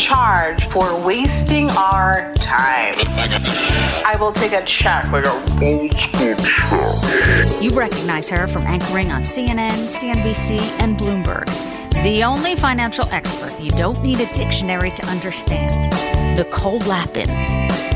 Charge for wasting our time. I will take a check like a old school check. You recognize her from anchoring on CNN, CNBC, and Bloomberg. The only financial expert you don't need a dictionary to understand. Nicole Lapin.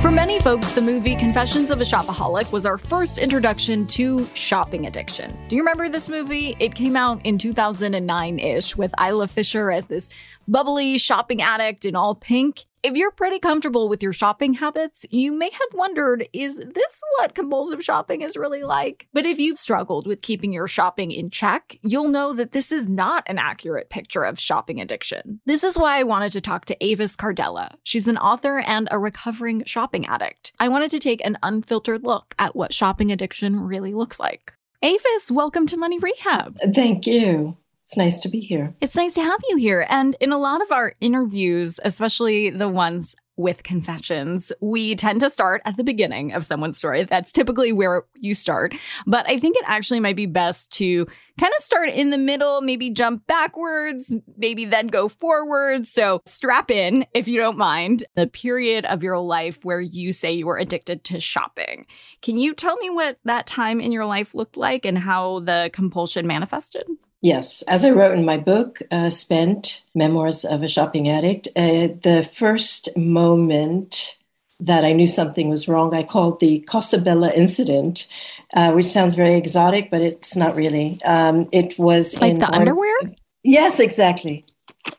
For many folks, the movie Confessions of a Shopaholic was our first introduction to shopping addiction. Do you remember this movie? It came out in 2009 ish with Isla Fisher as this bubbly shopping addict in all pink. If you're pretty comfortable with your shopping habits, you may have wondered is this what compulsive shopping is really like? But if you've struggled with keeping your shopping in check, you'll know that this is not an accurate picture of shopping addiction. This is why I wanted to talk to Avis Cardella. She's an author and a recovering shopping addict. I wanted to take an unfiltered look at what shopping addiction really looks like. Avis, welcome to Money Rehab. Thank you. It's nice to be here. It's nice to have you here. And in a lot of our interviews, especially the ones with confessions, we tend to start at the beginning of someone's story. That's typically where you start. But I think it actually might be best to kind of start in the middle, maybe jump backwards, maybe then go forwards. So strap in, if you don't mind, the period of your life where you say you were addicted to shopping. Can you tell me what that time in your life looked like and how the compulsion manifested? Yes, as I wrote in my book, uh, Spent Memoirs of a Shopping Addict, uh, the first moment that I knew something was wrong, I called the Cosabella incident, uh, which sounds very exotic, but it's not really. Um, it was Like in the underwear? Yes, exactly.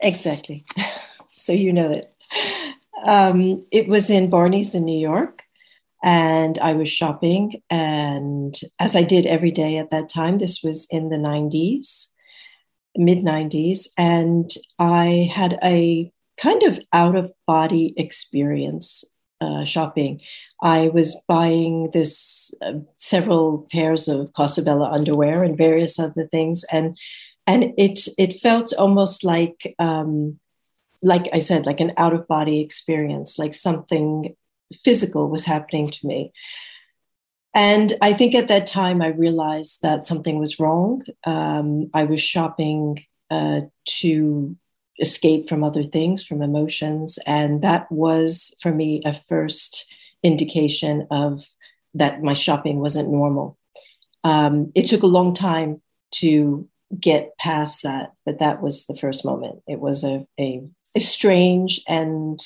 Exactly. so you know it. Um, it was in Barney's in New York. And I was shopping. And as I did every day at that time, this was in the 90s, mid 90s. And I had a kind of out of body experience uh, shopping. I was buying this uh, several pairs of Cosabella underwear and various other things. And and it it felt almost like um, like I said, like an out of body experience, like something physical was happening to me. And I think at that time I realized that something was wrong. Um, I was shopping uh, to escape from other things, from emotions, and that was for me a first indication of that my shopping wasn't normal. Um, it took a long time to get past that, but that was the first moment. It was a, a, a strange and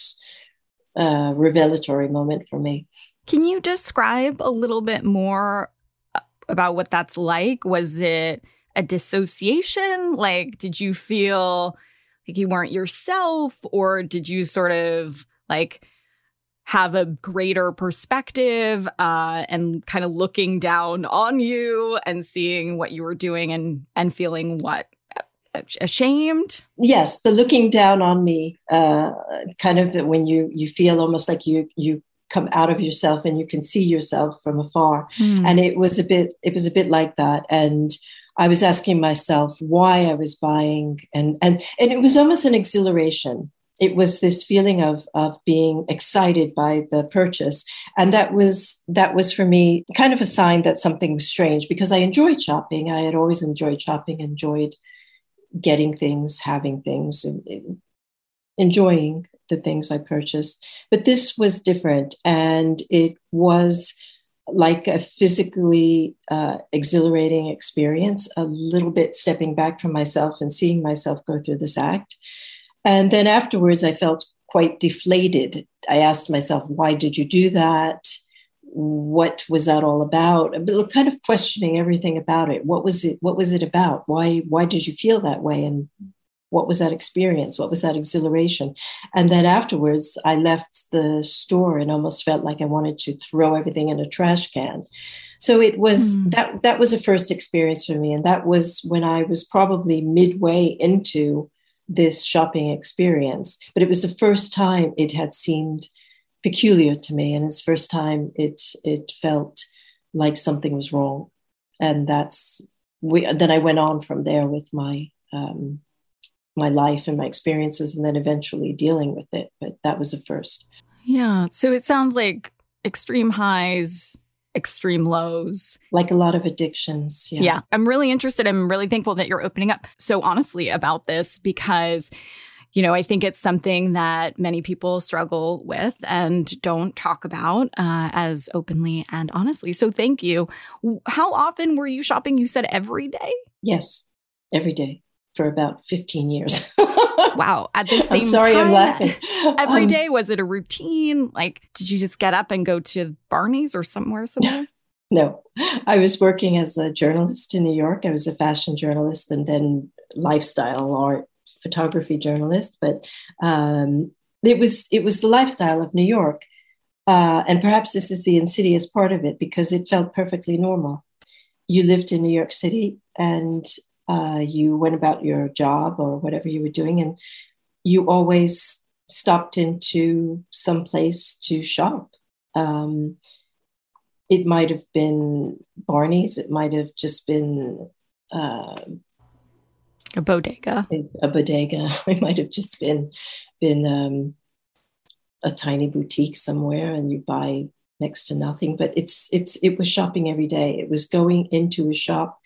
uh, revelatory moment for me. Can you describe a little bit more uh, about what that's like? Was it a dissociation? Like, did you feel like you weren't yourself, or did you sort of like have a greater perspective uh, and kind of looking down on you and seeing what you were doing and and feeling what ashamed? Yes, the looking down on me, uh, kind of when you you feel almost like you you come out of yourself and you can see yourself from afar, Hmm. and it was a bit it was a bit like that, and I was asking myself why I was buying, and and and it was almost an exhilaration. It was this feeling of of being excited by the purchase, and that was that was for me kind of a sign that something was strange because I enjoyed shopping. I had always enjoyed shopping, enjoyed getting things, having things, and, enjoying the things I purchased. But this was different, and it was like a physically uh, exhilarating experience, a little bit stepping back from myself and seeing myself go through this act. And then afterwards, I felt quite deflated. I asked myself, why did you do that? What was that all about? Kind of questioning everything about it. What was it? What was it about? Why? Why did you feel that way? And what was that experience? What was that exhilaration? And then afterwards, I left the store and almost felt like I wanted to throw everything in a trash can. So it was mm. that that was a first experience for me, and that was when I was probably midway into this shopping experience. But it was the first time it had seemed peculiar to me, and it's first time it it felt like something was wrong, and that's we. Then I went on from there with my um, my life and my experiences and then eventually dealing with it. But that was the first. Yeah. So it sounds like extreme highs, extreme lows. Like a lot of addictions. Yeah. yeah. I'm really interested. I'm really thankful that you're opening up so honestly about this because. You know, I think it's something that many people struggle with and don't talk about uh, as openly and honestly. So, thank you. How often were you shopping? You said every day? Yes, every day for about 15 years. wow. At the same I'm sorry, time, I'm laughing. Every um, day, was it a routine? Like, did you just get up and go to Barney's or somewhere somewhere? No, I was working as a journalist in New York. I was a fashion journalist and then lifestyle art photography journalist. But um, it was it was the lifestyle of New York, uh, and perhaps this is the insidious part of it because it felt perfectly normal. You lived in New York City, and uh, you went about your job or whatever you were doing, and you always stopped into some place to shop. Um, it might have been Barney's. It might have just been uh, a bodega. A, a, bodega. It might have just been been um, a tiny boutique somewhere, and you buy next to nothing. But it's it's it was shopping every day. It was going into a shop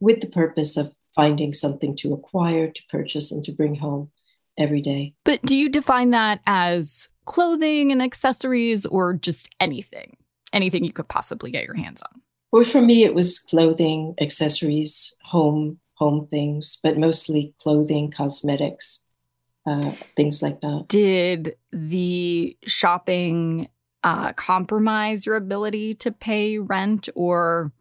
with the purpose of finding something to acquire, to purchase, and to bring home every day. But do you define that as clothing and accessories or just anything? Anything you could possibly get your hands on? Well, for me, it was clothing, accessories, home, home things, but mostly clothing, cosmetics, uh, things like that. Did the shopping uh, compromise your ability to pay rent or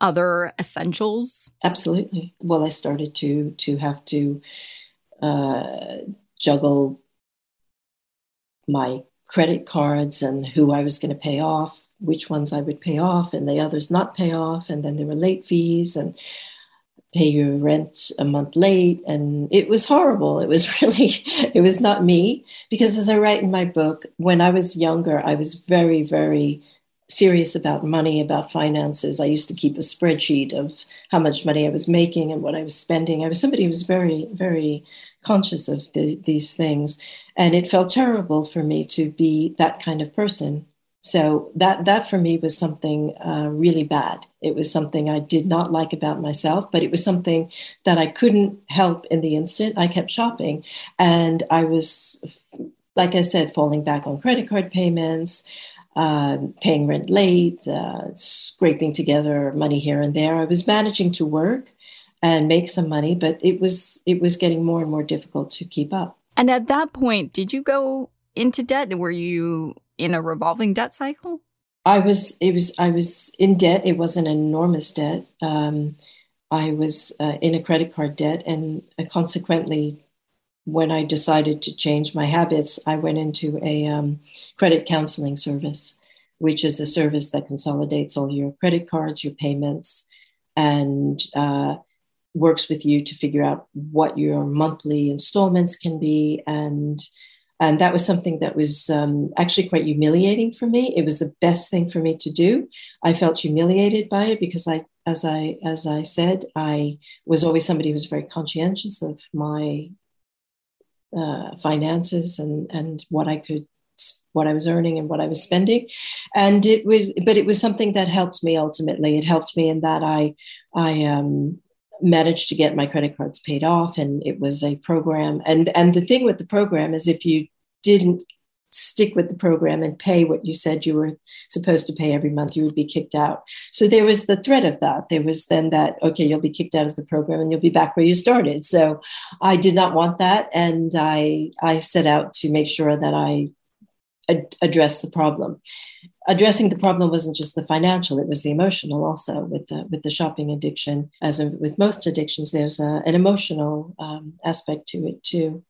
other essentials? Absolutely. Well, I started to to have to uh, juggle my credit cards and who I was going to pay off, which ones I would pay off, and the others not pay off, and then there were late fees and pay your rent a month late and it was horrible it was really it was not me because as i write in my book when i was younger i was very very serious about money, about finances. I used to keep a spreadsheet of how much money I was making and what I was spending. I was somebody who was very, very conscious of the, these things. And it felt terrible for me to be that kind of person. So that that for me was something uh, really bad. It was something I did not like about myself, but it was something that I couldn't help in the instant. I kept shopping, and I was, like I said, falling back on credit card payments uh, paying rent late, uh, scraping together money here and there. I was managing to work and make some money, but it was it was getting more and more difficult to keep up. And at that point, did you go into debt? Were you in a revolving debt cycle? I was. It was. I was in debt. It was an enormous debt. Um, I was uh, in a credit card debt, and uh, consequently, when I decided to change my habits, I went into a um, credit counseling service, which is a service that consolidates all your credit cards, your payments, and uh, works with you to figure out what your monthly installments can be. And and that was something that was um, actually quite humiliating for me. It was the best thing for me to do. I felt humiliated by it because I as I as I said, I was always somebody who was very conscientious of my uh, finances and and what I could what I was earning and what I was spending, and it was but it was something that helped me ultimately. It helped me in that I I um, managed to get my credit cards paid off, and it was a program. and And the thing with the program is if you didn't stick with the program and pay what you said you were supposed to pay every month, you would be kicked out. So there was the threat of that. There was then that, okay, you'll be kicked out of the program and you'll be back where you started. So I did not want that. And I, I set out to make sure that I ad- address the problem. Addressing the problem wasn't just the financial; it was the emotional also. With the with the shopping addiction, as with most addictions, there's a, an emotional um, aspect to it too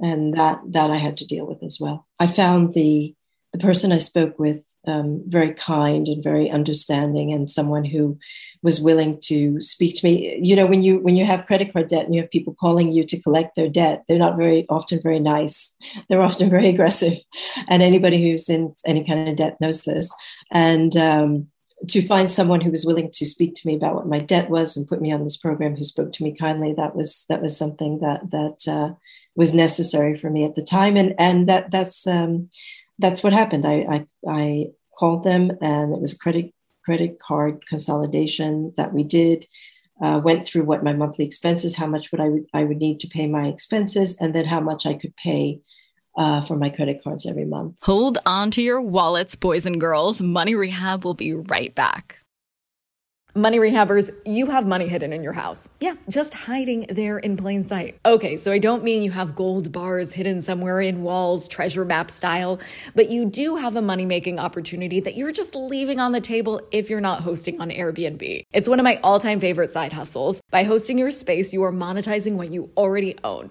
and that that I had to deal with as well. I found the the person I spoke with um, very kind and very understanding, and someone who was willing to speak to me. You know, when you when you have credit card debt and you have people calling you to collect their debt, they're not very often very nice. They're often very aggressive, and anybody who's in any kind of debt knows this. And um, to find someone who was willing to speak to me about what my debt was and put me on this program, who spoke to me kindly, that was that was something that that uh, was necessary for me at the time, and and that that's um, that's what happened. I, I I called them, and it was a credit credit card consolidation that we did. Uh, went through what my monthly expenses, how much would I would I would need to pay my expenses, and then how much I could pay uh, for my credit cards every month. Hold on to your wallets, boys and girls. Money Rehab will be right back. Money rehabbers, you have money hidden in your house. Yeah, just hiding there in plain sight. Okay, so I don't mean you have gold bars hidden somewhere in walls, treasure map style, but you do have a money making opportunity that you're just leaving on the table if you're not hosting on Airbnb. It's one of my all time favorite side hustles. By hosting your space, you are monetizing what you already own.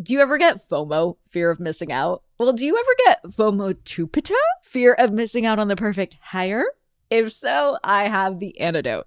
Do you ever get FOMO, fear of missing out? Well, do you ever get FOMO-tupita, fear of missing out on the perfect hire? If so, I have the antidote.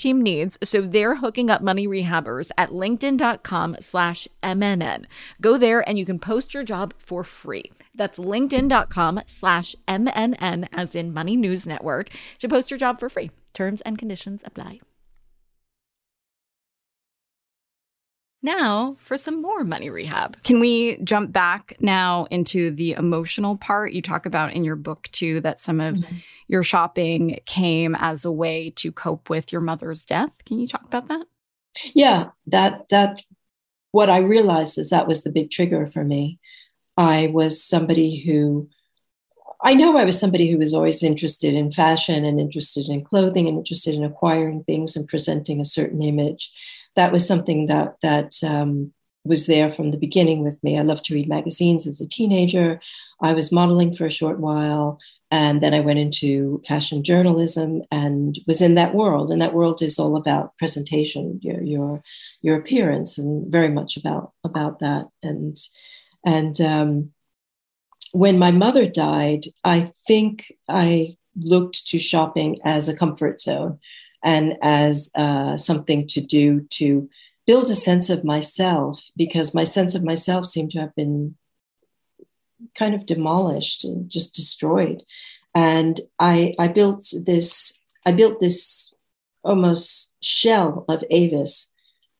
team needs, so they're hooking up money rehabbers at linkedin.com slash MNN. Go there and you can post your job for free. That's linkedin.com slash MNN as in Money News Network to post your job for free. Terms and conditions apply. Now for some more money rehab. Can we jump back now into the emotional part? You talk about in your book too that some of mm-hmm. your shopping came as a way to cope with your mother's death. Can you talk about that? Yeah, that that what I realized is that was the big trigger for me. I was somebody who I know I was somebody who was always interested in fashion and interested in clothing and interested in acquiring things and presenting a certain image that was something that that um, was there from the beginning with me. I loved to read magazines as a teenager. I was modeling for a short while, and then I went into fashion journalism and was in that world. And that world is all about presentation, your your your appearance, and very much about about that. And and um, when my mother died, I think I looked to shopping as a comfort zone and as uh, something to do to build a sense of myself because my sense of myself seemed to have been kind of demolished and just destroyed and i i built this i built this almost shell of avis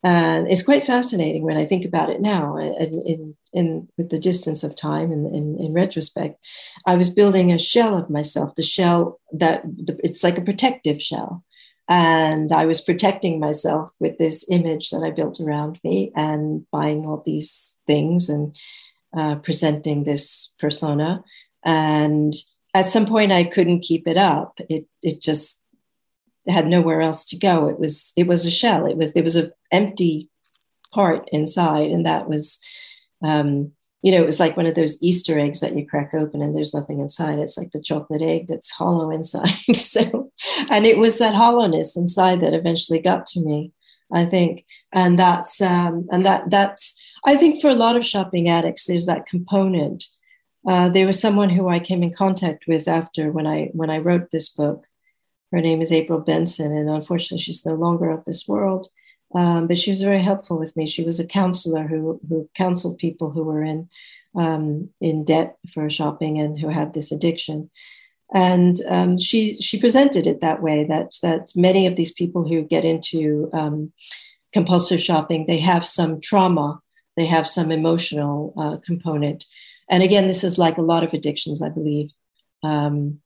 And it's quite fascinating when I think about it now, in, in, in with the distance of time and in, in, retrospect. I was building a shell of myself, the shell that it's like a protective shell. And I was protecting myself with this image that I built around me and buying all these things and uh, presenting this persona. And at some point, I couldn't keep it up. It, it just had nowhere else to go. It was it was a shell. It was there was an empty part inside, and that was, um, you know, it was like one of those Easter eggs that you crack open and there's nothing inside. It's like the chocolate egg that's hollow inside. so, and it was that hollowness inside that eventually got to me. I think, and that's um, and that that's I think for a lot of shopping addicts, there's that component. Uh, there was someone who I came in contact with after when I when I wrote this book, her name is April Benson, and unfortunately, she's no longer of this world. Um, but she was very helpful with me. She was a counselor who who counseled people who were in um, in debt for shopping and who had this addiction. And um, she she presented it that way that that many of these people who get into um, compulsive shopping they have some trauma, they have some emotional uh, component. And again, this is like a lot of addictions, I believe. Um,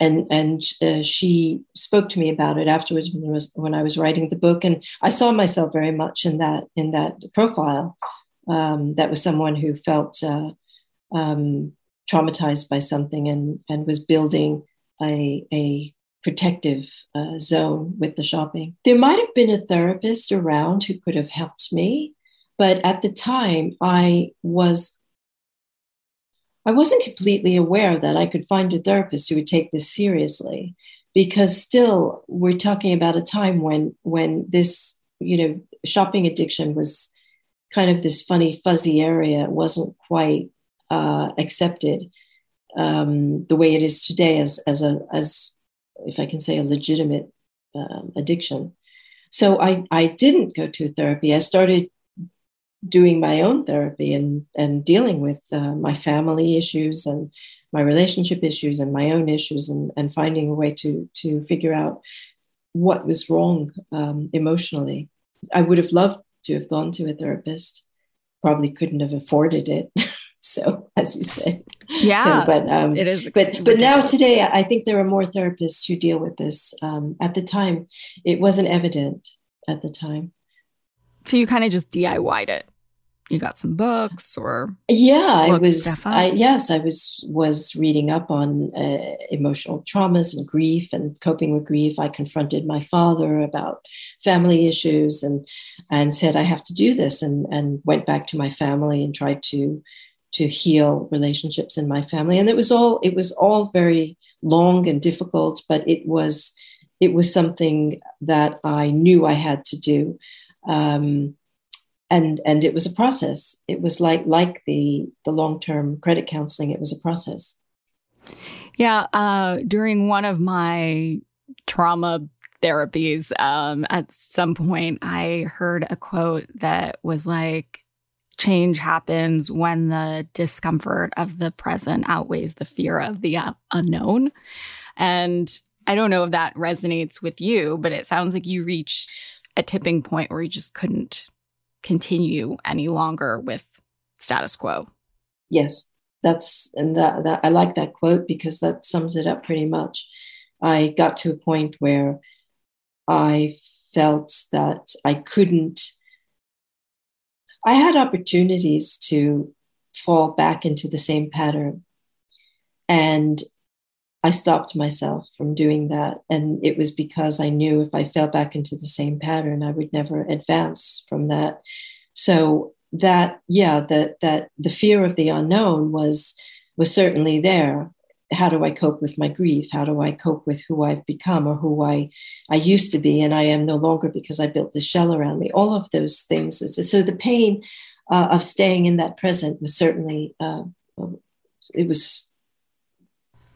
and and uh, she spoke to me about it afterwards when I, was, when I was writing the book and I saw myself very much in that in that profile um, that was someone who felt uh, um, traumatized by something and and was building a a protective uh, zone with the shopping. There might have been a therapist around who could have helped me but at the time I was I wasn't completely aware that I could find a therapist who would take this seriously because still we're talking about a time when when this you know shopping addiction was kind of this funny fuzzy area. It wasn't quite uh, accepted um, the way it is today as as a as if I can say a legitimate um, addiction. So I I didn't go to therapy. I started doing my own therapy and and dealing with uh, my family issues and my relationship issues and my own issues and, and finding a way to to figure out what was wrong um, emotionally. I would have loved to have gone to a therapist, probably couldn't have afforded it. so, as you said, yeah, so, but um, it is. But but now today, I think there are more therapists who deal with this. Um, at the time, it wasn't evident. At the time, so you kind of just DIY'd it. You got some books or yeah, I was I, yes, I was was reading up on uh, emotional traumas and grief and coping with grief. I confronted my father about family issues and and said I have to do this and and went back to my family and tried to to heal relationships in my family and it was all it was all very long and difficult but it was it was something that I knew I had to do um, and and it was a process. It was like like the the long term credit counseling. It was a process. Yeah, uh, during one of my trauma therapies, um, at some point, I heard a quote that was like, "Change happens when the discomfort of the present outweighs the fear of the uh, unknown," and I don't know if that resonates with you, but it sounds like you reached a tipping point where you just couldn't continue any longer with status quo. Yes, that's and that, that I like that quote because that sums it up pretty much. I got to a point where I felt that I couldn't. I had opportunities to fall back into the same pattern. And I stopped myself from doing that. And it was because I knew if I fell back into the same pattern, I would never advance from that. So that, yeah, that that the fear of the unknown was was certainly there. How do I cope with my grief? How do I cope with who I've become or who I I used to be and I am no longer because I built the shell around me? All of those things. So the pain uh, of staying in that present was certainly uh, it was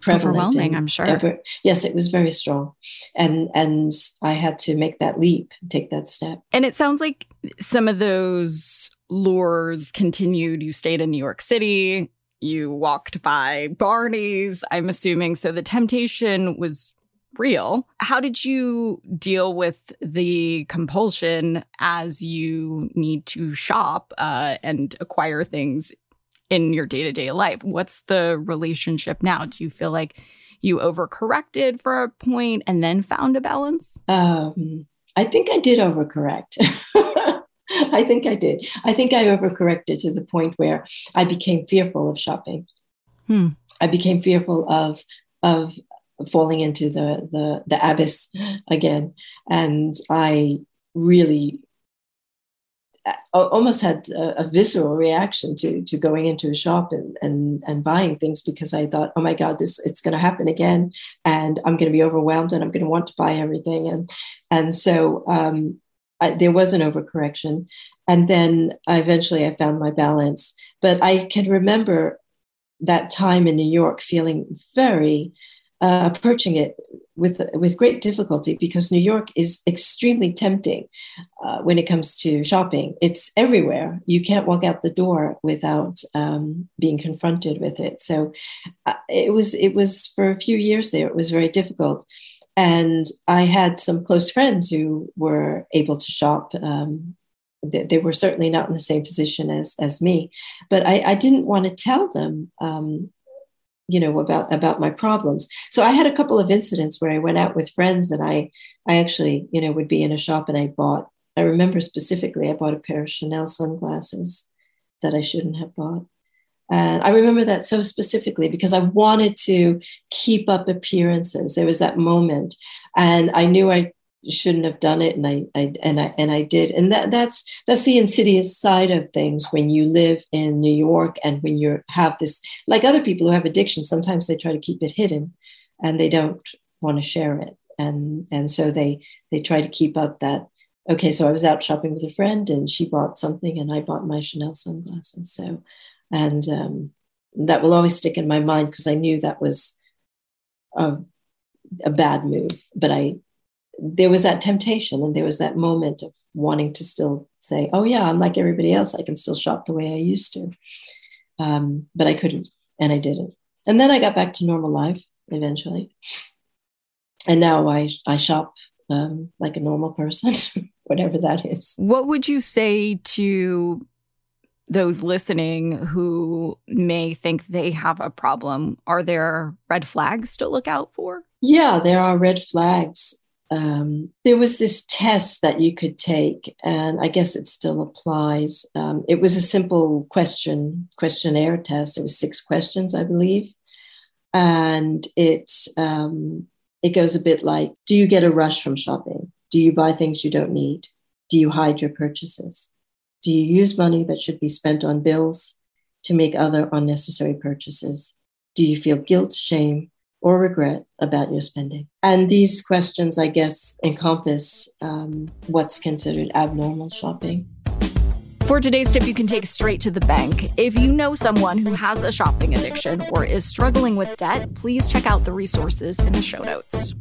overwhelming i'm sure ever, yes it was very strong and and i had to make that leap take that step and it sounds like some of those lures continued you stayed in new york city you walked by barney's i'm assuming so the temptation was real. How did you deal with the compulsion as you need to shop uh, and acquire things in your day to day life? What's the relationship now? Do you feel like you overcorrected for a point and then found a balance? Um, I think I did overcorrect. I think I did. I think I overcorrected to the point where I became fearful of shopping. Hmm. I became fearful of of falling into the the the abyss again, and I really almost had a, a, visceral reaction to to going into a shop and and and buying things because I thought, oh my God, this it's going to happen again, and I'm going to be overwhelmed, and I'm going to want to buy everything, and and so um, I, there was an overcorrection, and then eventually I found my balance. But I can remember that time in New York feeling very uh, approaching it with with great difficulty because New York is extremely tempting uh, when it comes to shopping. It's everywhere. You can't walk out the door without um, being confronted with it. So uh, it was it was for a few years there. It was very difficult, and I had some close friends who were able to shop. Um, they, they, were certainly not in the same position as as me, but I, I didn't want to tell them um, you know about about my problems so i had a couple of incidents where i went out with friends and i i actually you know would be in a shop and i bought i remember specifically i bought a pair of chanel sunglasses that i shouldn't have bought and i remember that so specifically because i wanted to keep up appearances. There was that moment and i knew i shouldn't have done it and I, I and I and I did. And that that's that's the insidious side of things when you live in New York and when you have this like other people who have addiction sometimes they try to keep it hidden and they don't want to share it. And and so they they try to keep up that okay so I was out shopping with a friend and she bought something and I bought my Chanel sunglasses. So and um, that will always stick in my mind because I knew that was a, a bad move but I there was that temptation and there was that moment of wanting to still say, oh, yeah, I'm like everybody else. I can still shop the way I used to. Um, but I couldn't and I didn't. And then I got back to normal life eventually. And now I, I shop um, like a normal person, whatever that is. What would you say to those listening who may think they have a problem? Are there red flags to look out for? Yeah, there are red flags um, there was this test that you could take, and I guess it still applies. Um, it was a simple question questionnaire test. It was six questions, I believe, and it um, it goes a bit like: Do you get a rush from shopping? Do you buy things you don't need? Do you hide your purchases? Do you use money that should be spent on bills to make other unnecessary purchases? Do you feel guilt, shame, or regret about your spending? And these questions, I guess, encompass um, what's considered abnormal shopping. For today's tip, you can take straight to the bank. If you know someone who has a shopping addiction or is struggling with debt, please check out the resources in the show notes.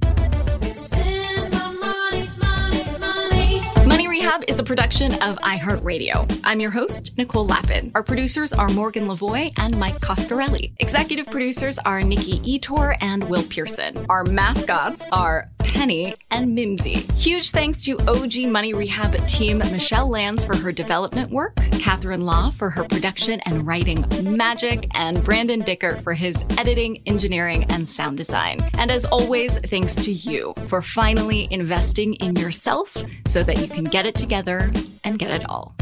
Is a production of iHeartRadio. I'm your host, Nicole Lapin. Our producers are Morgan Lavoie and Mike Coscarelli. Executive producers are Nikki Ettore and Will Pearson. Our mascots are Penny and Mimsy. Huge thanks to OG Money Rehab team Michelle Lands for her development work, Catherine Law for her production and writing magic, and Brandon Dicker for his editing, engineering, and sound design. And as always, thanks to you for finally investing in yourself so that you can get it together and get it all.